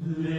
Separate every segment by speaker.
Speaker 1: Amen.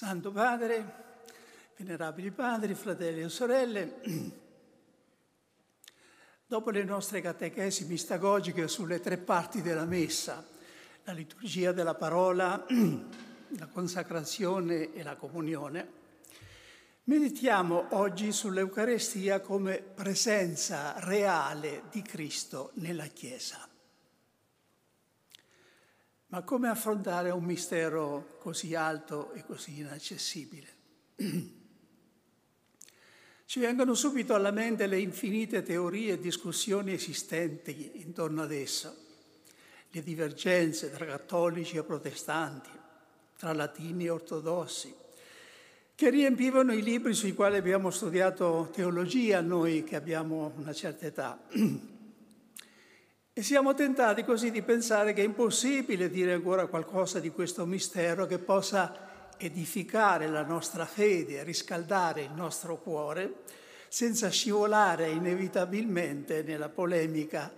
Speaker 1: Santo Padre, venerabili padri, fratelli e sorelle, dopo le nostre catechesi mistagogiche sulle tre parti della Messa, la liturgia della parola, la consacrazione e la comunione, meditiamo oggi sull'Eucarestia come presenza reale di Cristo nella Chiesa. Ma come affrontare un mistero così alto e così inaccessibile? Ci vengono subito alla mente le infinite teorie e discussioni esistenti intorno ad esso, le divergenze tra cattolici e protestanti, tra latini e ortodossi, che riempivano i libri sui quali abbiamo studiato teologia noi che abbiamo una certa età. E siamo tentati così di pensare che è impossibile dire ancora qualcosa di questo mistero che possa edificare la nostra fede, riscaldare il nostro cuore, senza scivolare inevitabilmente nella polemica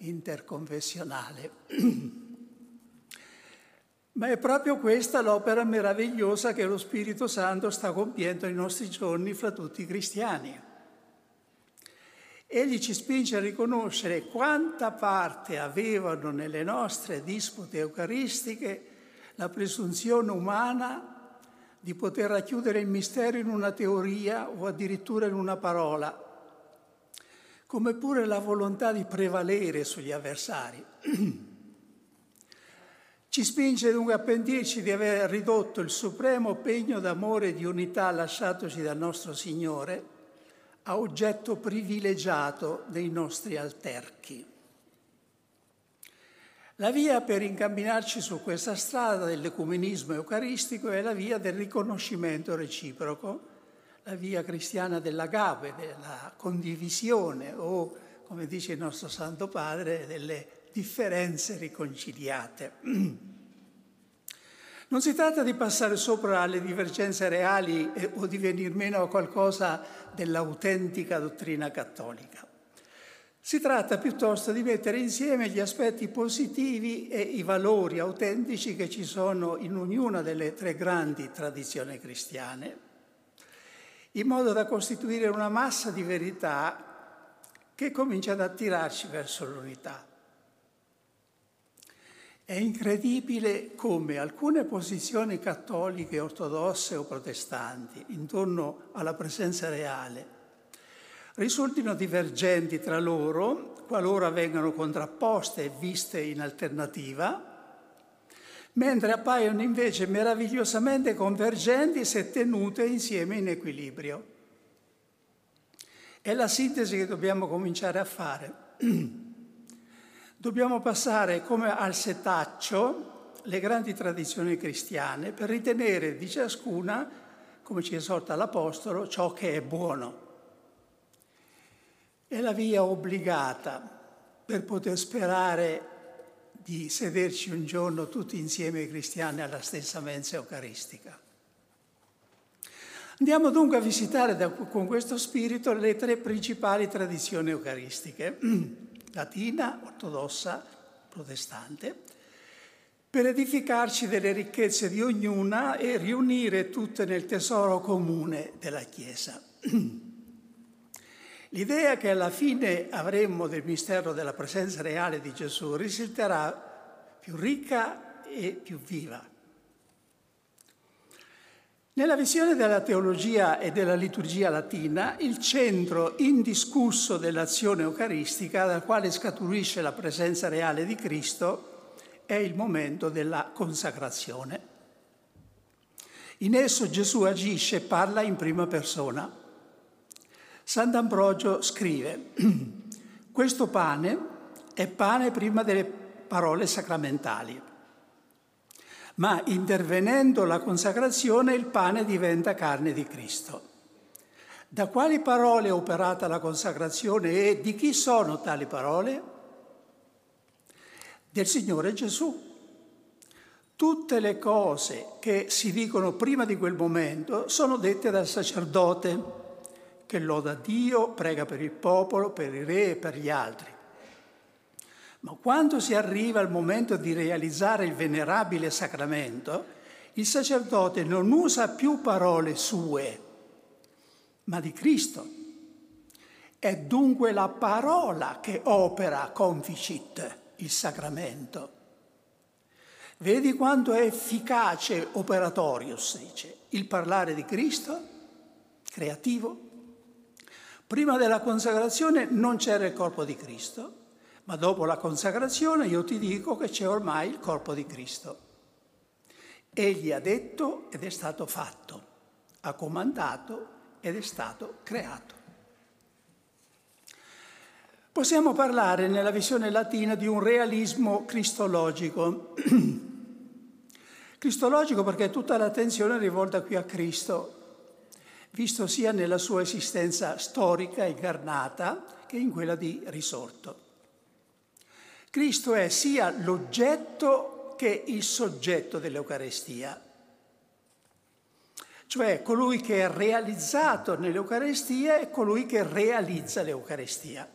Speaker 1: interconfessionale. Ma è proprio questa l'opera meravigliosa che lo Spirito Santo sta compiendo nei nostri giorni fra tutti i cristiani. Egli ci spinge a riconoscere quanta parte avevano nelle nostre dispute eucaristiche la presunzione umana di poter racchiudere il mistero in una teoria o addirittura in una parola, come pure la volontà di prevalere sugli avversari. Ci spinge dunque a pentirci di aver ridotto il supremo pegno d'amore e di unità lasciatoci dal nostro Signore a oggetto privilegiato dei nostri alterchi. La via per incamminarci su questa strada dell'ecumenismo eucaristico è la via del riconoscimento reciproco, la via cristiana dell'agape, della condivisione o, come dice il nostro Santo Padre, delle differenze riconciliate. Non si tratta di passare sopra alle divergenze reali eh, o di venir meno a qualcosa dell'autentica dottrina cattolica. Si tratta piuttosto di mettere insieme gli aspetti positivi e i valori autentici che ci sono in ognuna delle tre grandi tradizioni cristiane, in modo da costituire una massa di verità che comincia ad attirarci verso l'unità. È incredibile come alcune posizioni cattoliche, ortodosse o protestanti intorno alla presenza reale risultino divergenti tra loro qualora vengano contrapposte e viste in alternativa, mentre appaiono invece meravigliosamente convergenti se tenute insieme in equilibrio. È la sintesi che dobbiamo cominciare a fare. Dobbiamo passare come al setaccio le grandi tradizioni cristiane per ritenere di ciascuna, come ci esorta l'Apostolo, ciò che è buono. È la via obbligata per poter sperare di sederci un giorno tutti insieme cristiani alla stessa mensa eucaristica. Andiamo dunque a visitare da, con questo spirito le tre principali tradizioni eucaristiche, latina, ortodossa, protestante, per edificarci delle ricchezze di ognuna e riunire tutte nel tesoro comune della Chiesa. L'idea che alla fine avremmo del mistero della presenza reale di Gesù risulterà più ricca e più viva. Nella visione della teologia e della liturgia latina, il centro indiscusso dell'azione eucaristica, dal quale scaturisce la presenza reale di Cristo, è il momento della consacrazione. In esso Gesù agisce e parla in prima persona. Sant'Ambrogio scrive, questo pane è pane prima delle parole sacramentali, ma intervenendo la consacrazione il pane diventa carne di Cristo. Da quali parole è operata la consacrazione e di chi sono tali parole? Del Signore Gesù. Tutte le cose che si dicono prima di quel momento sono dette dal sacerdote che loda Dio, prega per il popolo, per i re e per gli altri. Ma quando si arriva al momento di realizzare il venerabile sacramento, il sacerdote non usa più parole sue, ma di Cristo. È dunque la parola che opera conficit il sacramento. Vedi quanto è efficace operatorius, dice, il parlare di Cristo, creativo, Prima della consacrazione non c'era il corpo di Cristo, ma dopo la consacrazione io ti dico che c'è ormai il corpo di Cristo. Egli ha detto ed è stato fatto, ha comandato ed è stato creato. Possiamo parlare nella visione latina di un realismo cristologico. cristologico perché tutta l'attenzione è rivolta qui a Cristo, visto sia nella sua esistenza storica incarnata che in quella di risorto. Cristo è sia l'oggetto che il soggetto dell'Eucarestia, cioè colui che è realizzato nell'Eucarestia e colui che realizza l'Eucarestia.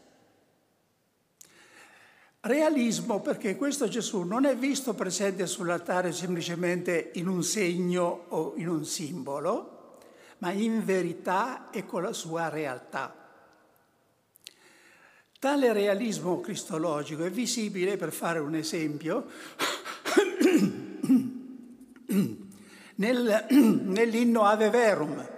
Speaker 1: Realismo perché questo Gesù non è visto presente sull'altare semplicemente in un segno o in un simbolo, ma in verità e con la sua realtà. Tale realismo cristologico è visibile, per fare un esempio, nel, nell'inno Ave Verum,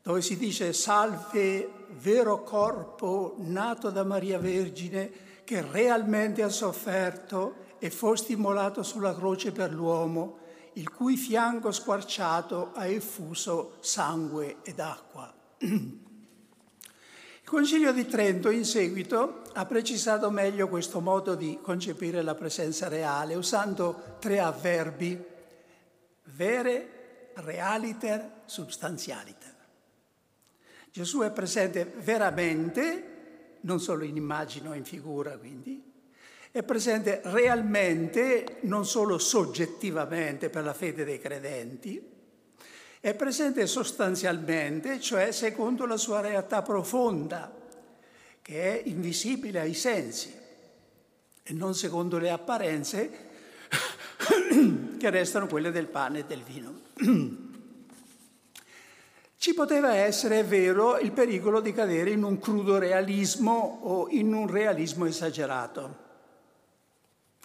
Speaker 1: dove si dice salve vero corpo nato da Maria Vergine che realmente ha sofferto e fu stimolato sulla croce per l'uomo il cui fianco squarciato ha effuso sangue ed acqua. Il Concilio di Trento in seguito ha precisato meglio questo modo di concepire la presenza reale usando tre avverbi, vere, realiter, substanzialiter. Gesù è presente veramente, non solo in immagine o in figura quindi, è presente realmente, non solo soggettivamente per la fede dei credenti, è presente sostanzialmente, cioè secondo la sua realtà profonda, che è invisibile ai sensi, e non secondo le apparenze che restano quelle del pane e del vino. Ci poteva essere, è vero, il pericolo di cadere in un crudo realismo o in un realismo esagerato.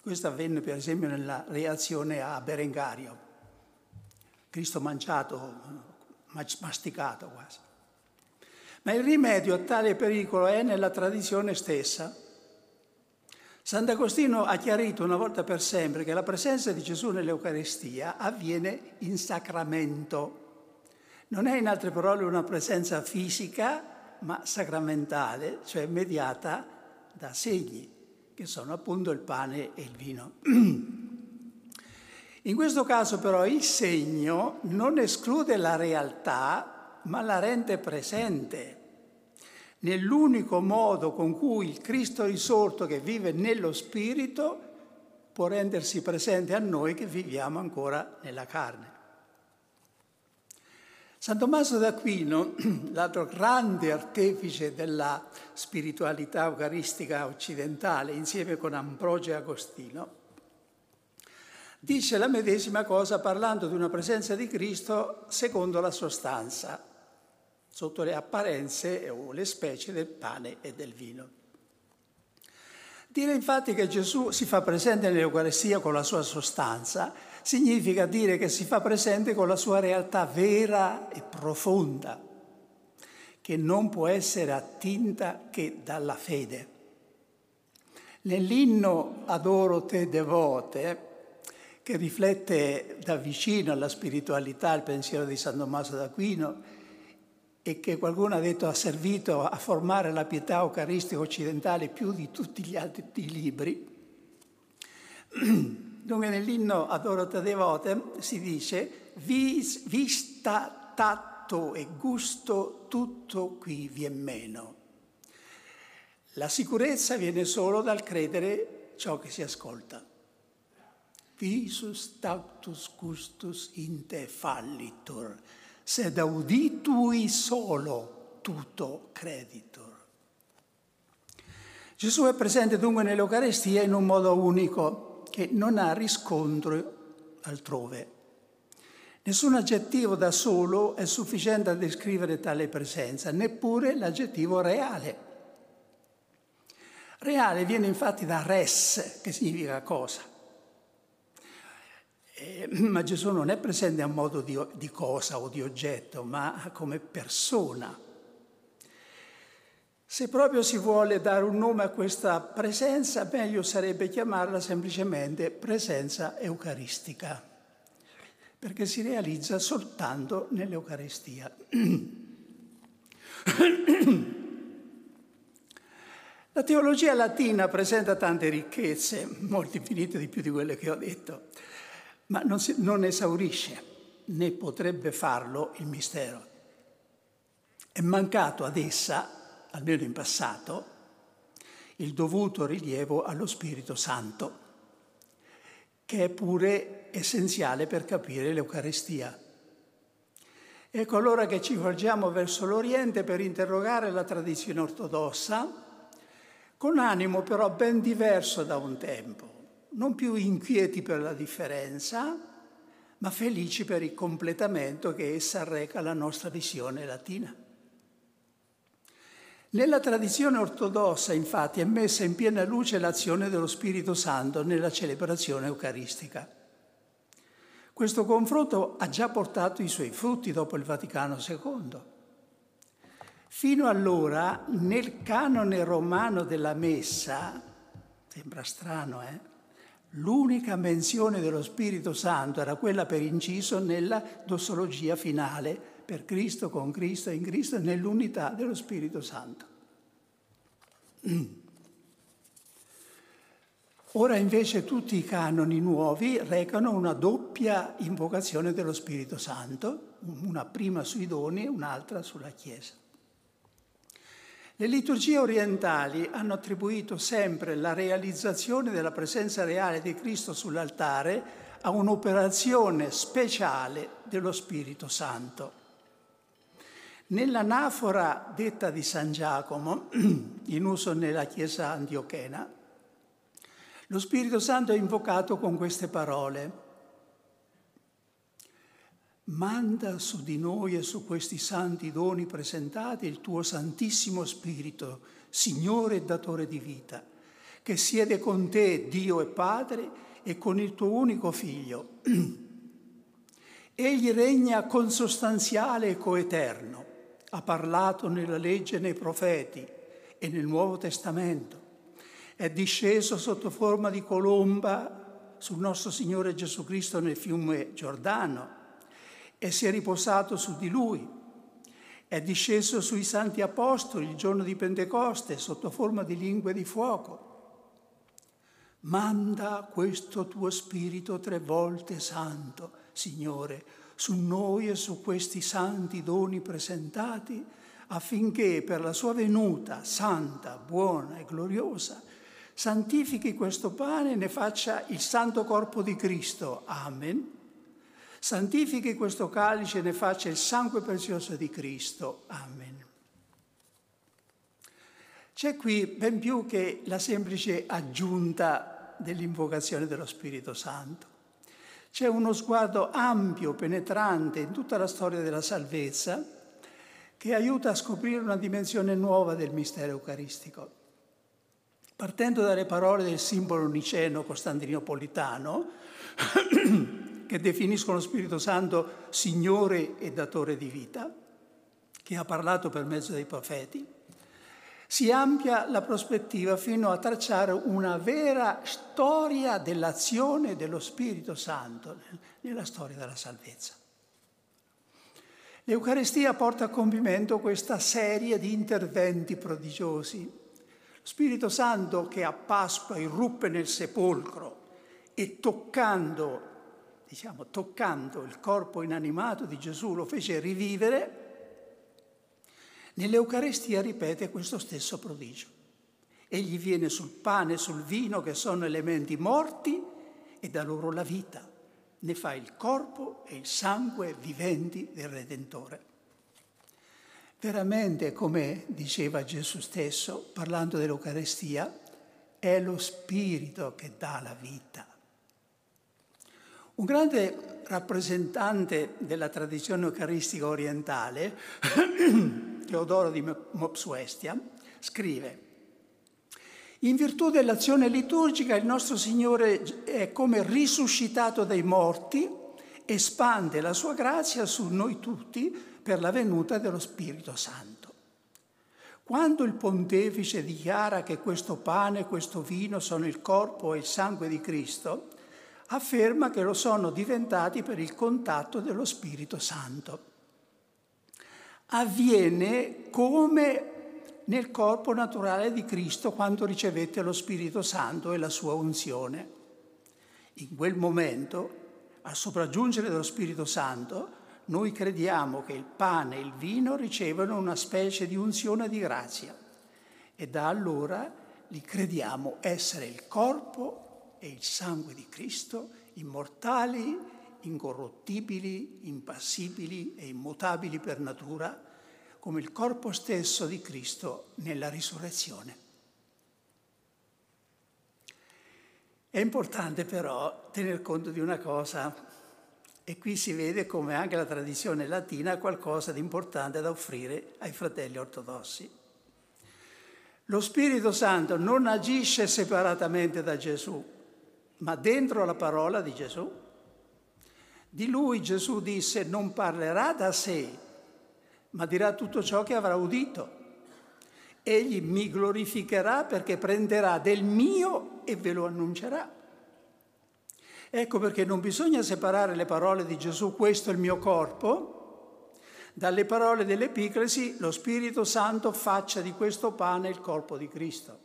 Speaker 1: Questo avvenne per esempio nella reazione a Berengario, Cristo mangiato, masticato quasi. Ma il rimedio a tale pericolo è nella tradizione stessa. Sant'Agostino ha chiarito una volta per sempre che la presenza di Gesù nell'Eucaristia avviene in sacramento. Non è in altre parole una presenza fisica, ma sacramentale, cioè mediata da segni, che sono appunto il pane e il vino. In questo caso però il segno non esclude la realtà, ma la rende presente nell'unico modo con cui il Cristo risorto che vive nello Spirito può rendersi presente a noi che viviamo ancora nella carne. San Tommaso d'Aquino, l'altro grande artefice della spiritualità eucaristica occidentale, insieme con Ambrogio e Agostino, dice la medesima cosa parlando di una presenza di Cristo secondo la sostanza sotto le apparenze o le specie del pane e del vino. Dire infatti che Gesù si fa presente nell'Eucaristia con la sua sostanza significa dire che si fa presente con la sua realtà vera e profonda, che non può essere attinta che dalla fede. Nell'inno Adoro te devote, che riflette da vicino la spiritualità, il pensiero di San Tommaso d'Aquino, e che qualcuno ha detto ha servito a formare la pietà eucaristica occidentale più di tutti gli altri libri. Dunque nell'inno Adoro te devote si dice Vis, vista, tatto e gusto tutto qui vien meno. La sicurezza viene solo dal credere ciò che si ascolta. Visus tactus gustus in te fallitur sed auditui solo tutto creditor. Gesù è presente dunque nell'Eucarestia in un modo unico che non ha riscontro altrove. Nessun aggettivo da solo è sufficiente a descrivere tale presenza, neppure l'aggettivo reale. Reale viene infatti da res, che significa cosa. Eh, ma Gesù non è presente a modo di, di cosa o di oggetto, ma come persona. Se proprio si vuole dare un nome a questa presenza, meglio sarebbe chiamarla semplicemente presenza eucaristica, perché si realizza soltanto nell'Eucaristia. La teologia latina presenta tante ricchezze, molte infinite di più di quelle che ho detto ma non, si, non esaurisce né potrebbe farlo il mistero. È mancato ad essa, almeno in passato, il dovuto rilievo allo Spirito Santo, che è pure essenziale per capire l'Eucaristia. Ecco allora che ci volgiamo verso l'Oriente per interrogare la tradizione ortodossa, con animo però ben diverso da un tempo non più inquieti per la differenza, ma felici per il completamento che essa reca alla nostra visione latina. Nella tradizione ortodossa, infatti, è messa in piena luce l'azione dello Spirito Santo nella celebrazione eucaristica. Questo confronto ha già portato i suoi frutti dopo il Vaticano II. Fino allora, nel canone romano della Messa, sembra strano, eh? L'unica menzione dello Spirito Santo era quella per inciso nella dossologia finale, per Cristo, con Cristo in Cristo, nell'unità dello Spirito Santo. Ora invece tutti i canoni nuovi recano una doppia invocazione dello Spirito Santo, una prima sui doni e un'altra sulla Chiesa. Le liturgie orientali hanno attribuito sempre la realizzazione della presenza reale di Cristo sull'altare a un'operazione speciale dello Spirito Santo. Nell'anafora detta di San Giacomo, in uso nella Chiesa antiochena, lo Spirito Santo è invocato con queste parole Manda su di noi e su questi santi doni presentati il tuo Santissimo Spirito, Signore e datore di vita, che siede con te, Dio e Padre, e con il tuo unico Figlio. Egli regna consostanziale e coeterno, ha parlato nella legge e nei profeti e nel Nuovo Testamento. È disceso sotto forma di colomba sul nostro Signore Gesù Cristo nel fiume Giordano e si è riposato su di lui. È disceso sui santi apostoli il giorno di Pentecoste sotto forma di lingue di fuoco. Manda questo tuo Spirito tre volte santo, Signore, su noi e su questi santi doni presentati, affinché per la sua venuta santa, buona e gloriosa, santifichi questo pane e ne faccia il santo corpo di Cristo. Amen. Santifichi questo calice e ne faccia il sangue prezioso di Cristo. Amen. C'è qui ben più che la semplice aggiunta dell'invocazione dello Spirito Santo. C'è uno sguardo ampio, penetrante in tutta la storia della salvezza che aiuta a scoprire una dimensione nuova del mistero eucaristico. Partendo dalle parole del simbolo niceno costantinopolitano, che definiscono lo Spirito Santo Signore e datore di vita, che ha parlato per mezzo dei profeti, si amplia la prospettiva fino a tracciare una vera storia dell'azione dello Spirito Santo nella storia della salvezza. L'Eucarestia porta a compimento questa serie di interventi prodigiosi. Lo Spirito Santo che a Pasqua irruppe nel sepolcro e toccando, diciamo, toccando il corpo inanimato di Gesù lo fece rivivere, Nell'Eucarestia ripete questo stesso prodigio. Egli viene sul pane e sul vino che sono elementi morti e da loro la vita. Ne fa il corpo e il sangue viventi del Redentore. Veramente, come diceva Gesù stesso, parlando dell'Eucarestia, è lo Spirito che dà la vita. Un grande rappresentante della tradizione eucaristica orientale Teodoro di Mopsuestia, scrive in virtù dell'azione liturgica il nostro Signore è come risuscitato dai morti, espande la sua grazia su noi tutti per la venuta dello Spirito Santo. Quando il pontefice dichiara che questo pane e questo vino sono il corpo e il sangue di Cristo, afferma che lo sono diventati per il contatto dello Spirito Santo avviene come nel corpo naturale di Cristo quando ricevette lo Spirito Santo e la sua unzione. In quel momento, al sopraggiungere dello Spirito Santo, noi crediamo che il pane e il vino ricevono una specie di unzione di grazia e da allora li crediamo essere il corpo e il sangue di Cristo, immortali, incorruttibili, impassibili e immutabili per natura, come il corpo stesso di Cristo nella risurrezione. È importante però tener conto di una cosa, e qui si vede come anche la tradizione latina ha qualcosa di importante da offrire ai fratelli ortodossi. Lo Spirito Santo non agisce separatamente da Gesù, ma dentro la parola di Gesù. Di lui Gesù disse non parlerà da sé, ma dirà tutto ciò che avrà udito. Egli mi glorificherà perché prenderà del mio e ve lo annuncerà. Ecco perché non bisogna separare le parole di Gesù, questo è il mio corpo, dalle parole dell'Epiclesi, lo Spirito Santo faccia di questo pane il corpo di Cristo.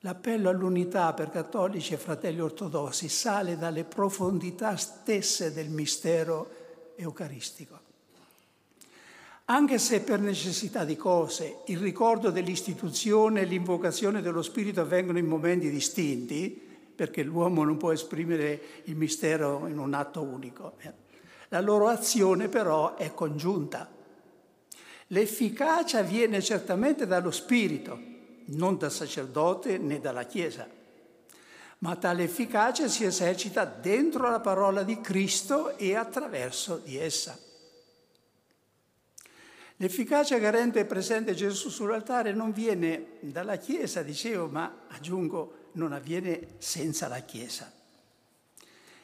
Speaker 1: L'appello all'unità per cattolici e fratelli ortodossi sale dalle profondità stesse del mistero eucaristico. Anche se per necessità di cose il ricordo dell'istituzione e l'invocazione dello Spirito avvengono in momenti distinti, perché l'uomo non può esprimere il mistero in un atto unico, eh, la loro azione però è congiunta. L'efficacia viene certamente dallo Spirito, non dal sacerdote né dalla Chiesa ma tale efficacia si esercita dentro la parola di Cristo e attraverso di essa. L'efficacia che rende presente Gesù sull'altare non viene dalla Chiesa, dicevo, ma aggiungo, non avviene senza la Chiesa.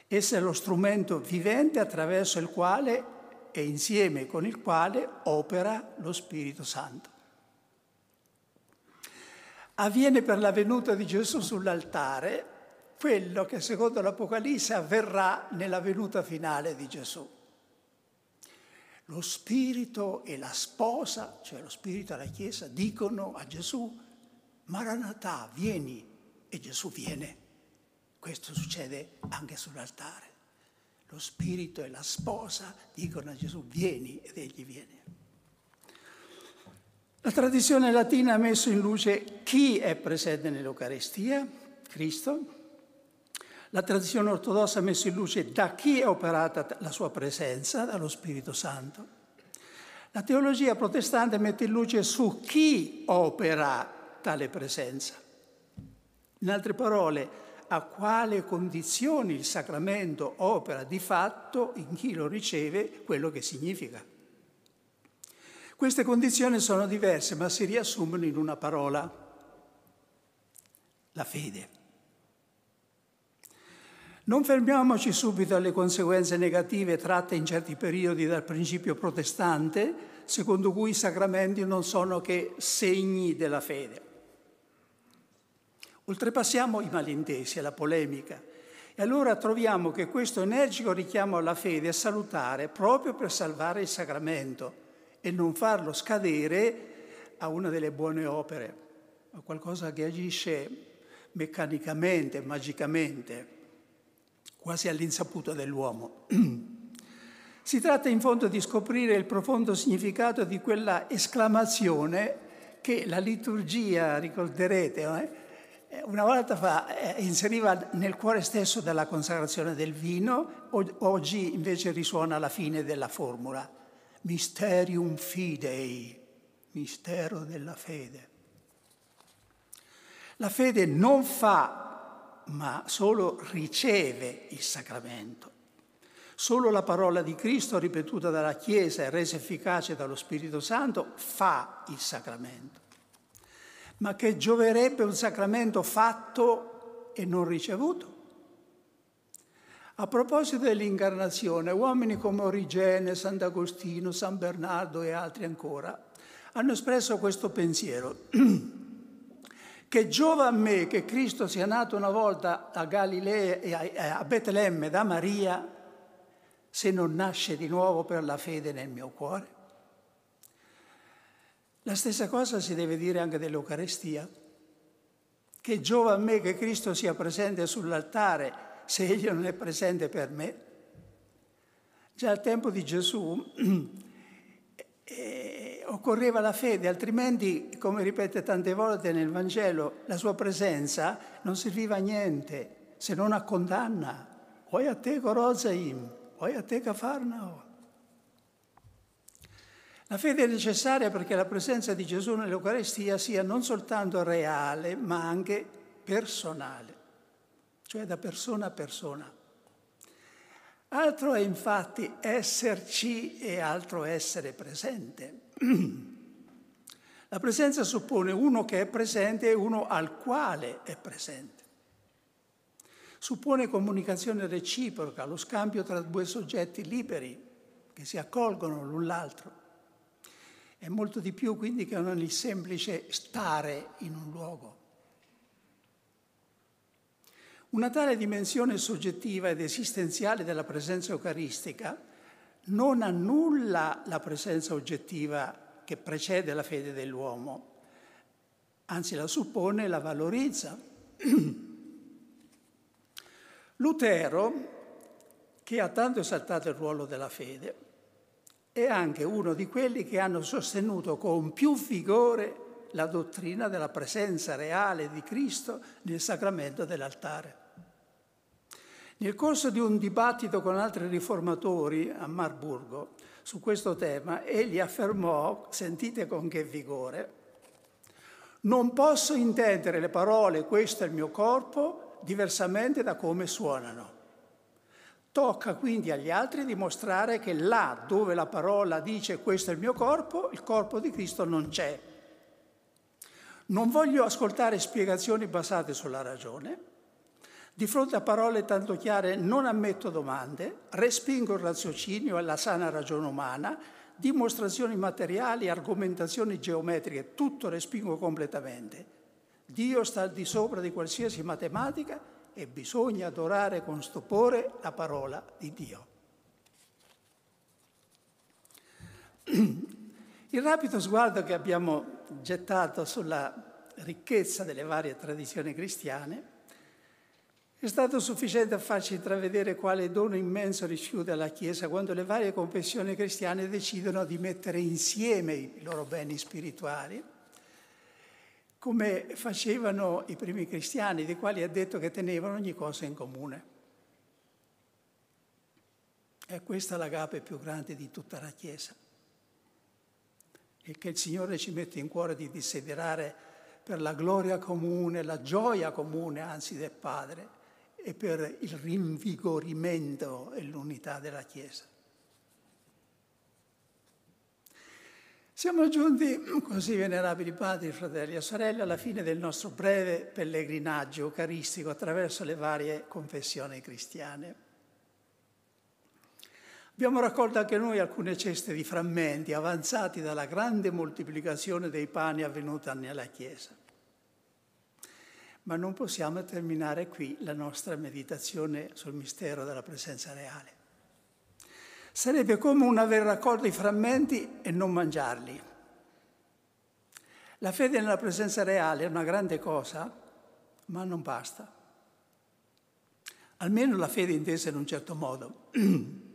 Speaker 1: Essa è lo strumento vivente attraverso il quale e insieme con il quale opera lo Spirito Santo. Avviene per la venuta di Gesù sull'altare quello che secondo l'Apocalisse avverrà nella venuta finale di Gesù. Lo Spirito e la sposa, cioè lo Spirito e la Chiesa, dicono a Gesù, Maranatà, vieni, e Gesù viene. Questo succede anche sull'altare. Lo Spirito e la sposa dicono a Gesù, vieni, ed egli viene. La tradizione latina ha messo in luce chi è presente nell'Eucaristia, Cristo, la tradizione ortodossa ha messo in luce da chi è operata la sua presenza, dallo Spirito Santo. La teologia protestante mette in luce su chi opera tale presenza. In altre parole, a quale condizioni il sacramento opera di fatto in chi lo riceve quello che significa. Queste condizioni sono diverse, ma si riassumono in una parola, la fede. Non fermiamoci subito alle conseguenze negative tratte in certi periodi dal principio protestante, secondo cui i sacramenti non sono che segni della fede. Oltrepassiamo i malintesi e la polemica e allora troviamo che questo energico richiamo alla fede è salutare proprio per salvare il sacramento e non farlo scadere a una delle buone opere, a qualcosa che agisce meccanicamente, magicamente quasi all'insaputa dell'uomo. Si tratta in fondo di scoprire il profondo significato di quella esclamazione che la liturgia, ricorderete, eh, una volta fa eh, inseriva nel cuore stesso della consacrazione del vino, oggi invece risuona alla fine della formula. Mysterium fidei, mistero della fede. La fede non fa ma solo riceve il sacramento. Solo la parola di Cristo ripetuta dalla Chiesa e resa efficace dallo Spirito Santo fa il sacramento. Ma che gioverebbe un sacramento fatto e non ricevuto? A proposito dell'incarnazione, uomini come Origene, Sant'Agostino, San Bernardo e altri ancora hanno espresso questo pensiero. che giova a me che Cristo sia nato una volta a Galilea e a Betlemme da Maria, se non nasce di nuovo per la fede nel mio cuore. La stessa cosa si deve dire anche dell'Eucarestia, che giova a me che Cristo sia presente sull'altare se egli non è presente per me. Già al tempo di Gesù eh, occorreva la fede, altrimenti, come ripete tante volte nel Vangelo, la sua presenza non serviva a niente se non a condanna. Oi a te Corozaim, oi a te Cafarnao. La fede è necessaria perché la presenza di Gesù nell'Eucaristia sia non soltanto reale, ma anche personale, cioè da persona a persona. Altro è infatti esserci e altro essere presente. La presenza suppone uno che è presente e uno al quale è presente. Suppone comunicazione reciproca, lo scambio tra due soggetti liberi che si accolgono l'un l'altro. È molto di più quindi che non il semplice stare in un luogo. Una tale dimensione soggettiva ed esistenziale della presenza eucaristica non annulla la presenza oggettiva che precede la fede dell'uomo, anzi la suppone e la valorizza. Lutero, che ha tanto esaltato il ruolo della fede, è anche uno di quelli che hanno sostenuto con più vigore la dottrina della presenza reale di Cristo nel sacramento dell'altare. Nel corso di un dibattito con altri riformatori a Marburgo su questo tema, egli affermò, sentite con che vigore, non posso intendere le parole questo è il mio corpo diversamente da come suonano. Tocca quindi agli altri dimostrare che là dove la parola dice questo è il mio corpo, il corpo di Cristo non c'è. Non voglio ascoltare spiegazioni basate sulla ragione, Di fronte a parole tanto chiare non ammetto domande, respingo il raziocinio e la sana ragione umana, dimostrazioni materiali, argomentazioni geometriche, tutto respingo completamente. Dio sta al di sopra di qualsiasi matematica e bisogna adorare con stupore la parola di Dio. Il rapido sguardo che abbiamo gettato sulla ricchezza delle varie tradizioni cristiane è stato sufficiente a farci intravedere quale dono immenso rischiude alla Chiesa quando le varie confessioni cristiane decidono di mettere insieme i loro beni spirituali, come facevano i primi cristiani, dei quali ha detto che tenevano ogni cosa in comune. È questa l'agape più grande di tutta la Chiesa e che il Signore ci mette in cuore di desiderare per la gloria comune, la gioia comune anzi del Padre e per il rinvigorimento e l'unità della Chiesa. Siamo giunti così, venerabili padri, fratelli e sorelle, alla fine del nostro breve pellegrinaggio eucaristico attraverso le varie confessioni cristiane. Abbiamo raccolto anche noi alcune ceste di frammenti avanzati dalla grande moltiplicazione dei pani avvenuta nella Chiesa. Ma non possiamo terminare qui la nostra meditazione sul mistero della presenza reale. Sarebbe come un aver raccolto i frammenti e non mangiarli. La fede nella presenza reale è una grande cosa, ma non basta. Almeno la fede intesa in un certo modo.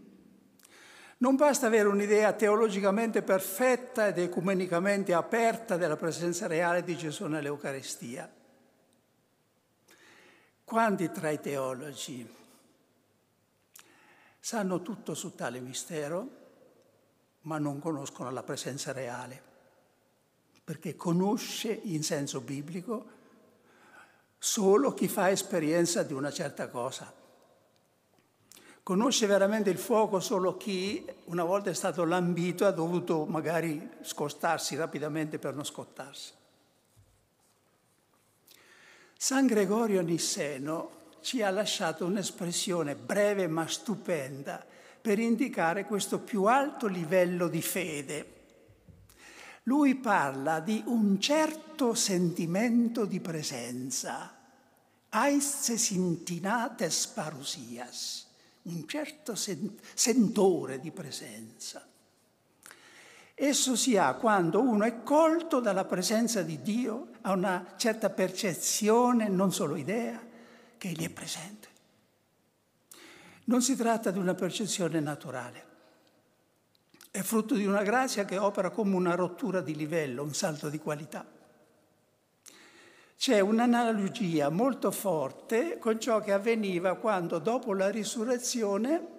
Speaker 1: Non basta avere un'idea teologicamente perfetta ed ecumenicamente aperta della presenza reale di Gesù nell'Eucaristia. Quanti tra i teologi sanno tutto su tale mistero, ma non conoscono la presenza reale, perché conosce in senso biblico solo chi fa esperienza di una certa cosa. Conosce veramente il fuoco solo chi, una volta è stato lambito, ha dovuto magari scostarsi rapidamente per non scottarsi. San Gregorio Nisseno ci ha lasciato un'espressione breve ma stupenda per indicare questo più alto livello di fede. Lui parla di un certo sentimento di presenza, aes sintinates parusias un certo sentore di presenza. Esso si ha quando uno è colto dalla presenza di Dio, ha una certa percezione, non solo idea, che Egli è presente. Non si tratta di una percezione naturale, è frutto di una grazia che opera come una rottura di livello, un salto di qualità. C'è un'analogia molto forte con ciò che avveniva quando dopo la risurrezione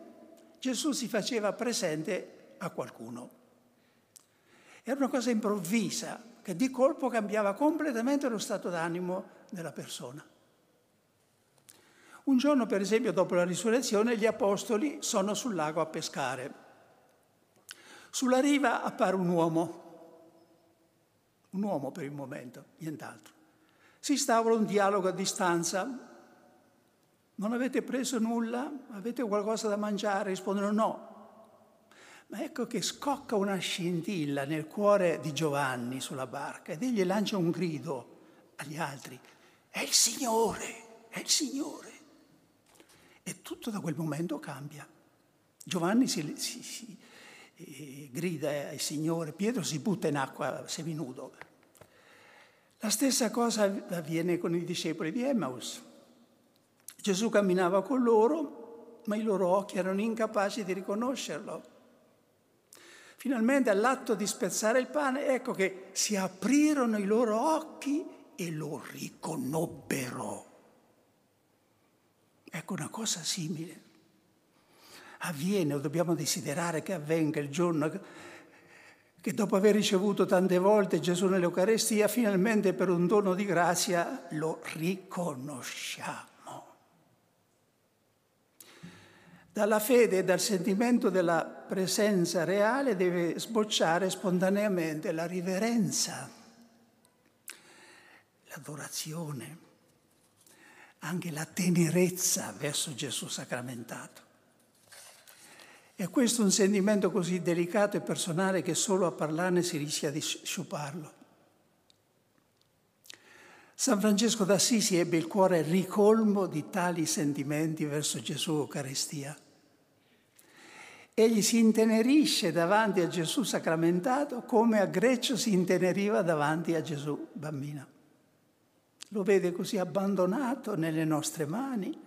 Speaker 1: Gesù si faceva presente a qualcuno. Era una cosa improvvisa che di colpo cambiava completamente lo stato d'animo della persona. Un giorno, per esempio, dopo la risurrezione, gli apostoli sono sul lago a pescare. Sulla riva appare un uomo, un uomo per il momento, nient'altro. Si instaura un dialogo a distanza. Non avete preso nulla? Avete qualcosa da mangiare? Rispondono no. Ma ecco che scocca una scintilla nel cuore di Giovanni sulla barca ed egli lancia un grido agli altri. È il Signore, è il Signore. E tutto da quel momento cambia. Giovanni si, si, si eh, grida al Signore, Pietro si butta in acqua seminudo. La stessa cosa avviene con i discepoli di Emmaus. Gesù camminava con loro, ma i loro occhi erano incapaci di riconoscerlo. Finalmente all'atto di spezzare il pane, ecco che si aprirono i loro occhi e lo riconobbero. Ecco una cosa simile. Avviene o dobbiamo desiderare che avvenga il giorno che dopo aver ricevuto tante volte Gesù nell'Eucarestia, finalmente per un dono di grazia lo riconosciamo. Dalla fede e dal sentimento della presenza reale deve sbocciare spontaneamente la riverenza, l'adorazione, anche la tenerezza verso Gesù sacramentato. E questo è un sentimento così delicato e personale che solo a parlarne si rischia di sciuparlo. San Francesco d'Assisi ebbe il cuore ricolmo di tali sentimenti verso Gesù Eucaristia. Egli si intenerisce davanti a Gesù sacramentato come a Greccio si inteneriva davanti a Gesù bambino. Lo vede così abbandonato nelle nostre mani,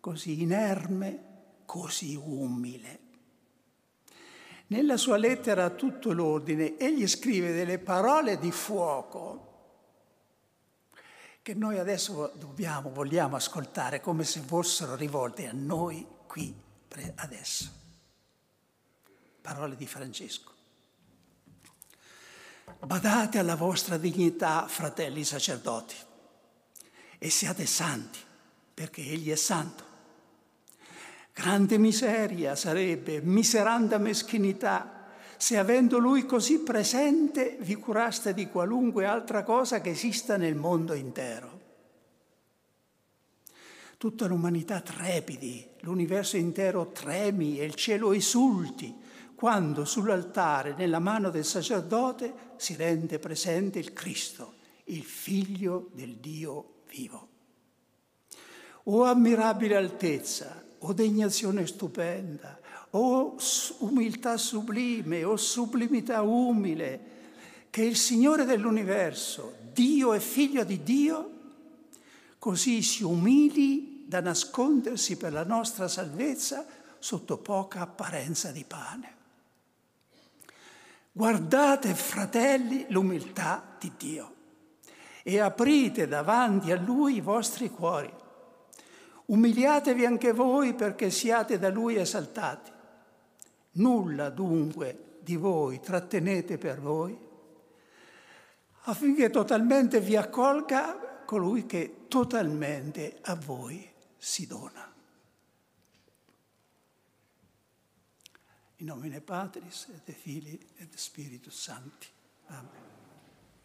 Speaker 1: così inerme, così umile. Nella sua lettera a tutto l'ordine egli scrive delle parole di fuoco che noi adesso dobbiamo, vogliamo ascoltare come se fossero rivolte a noi qui, adesso. Parole di Francesco. Badate alla vostra dignità, fratelli sacerdoti, e siate santi, perché Egli è santo. Grande miseria sarebbe, miseranda meschinità, se avendo Lui così presente vi curaste di qualunque altra cosa che esista nel mondo intero. Tutta l'umanità trepidi, l'universo intero tremi e il cielo esulti quando sull'altare, nella mano del sacerdote, si rende presente il Cristo, il figlio del Dio vivo. O ammirabile altezza, o degnazione stupenda, o umiltà sublime, o sublimità umile, che il Signore dell'universo, Dio e figlio di Dio, così si umili da nascondersi per la nostra salvezza sotto poca apparenza di pane. Guardate, fratelli, l'umiltà di Dio e aprite davanti a Lui i vostri cuori Umiliatevi anche voi perché siate da lui esaltati. Nulla dunque di voi trattenete per voi, affinché totalmente vi accolga colui che totalmente a voi si dona. In nomine Patris et Filii et Spiritus Sancti. Amen.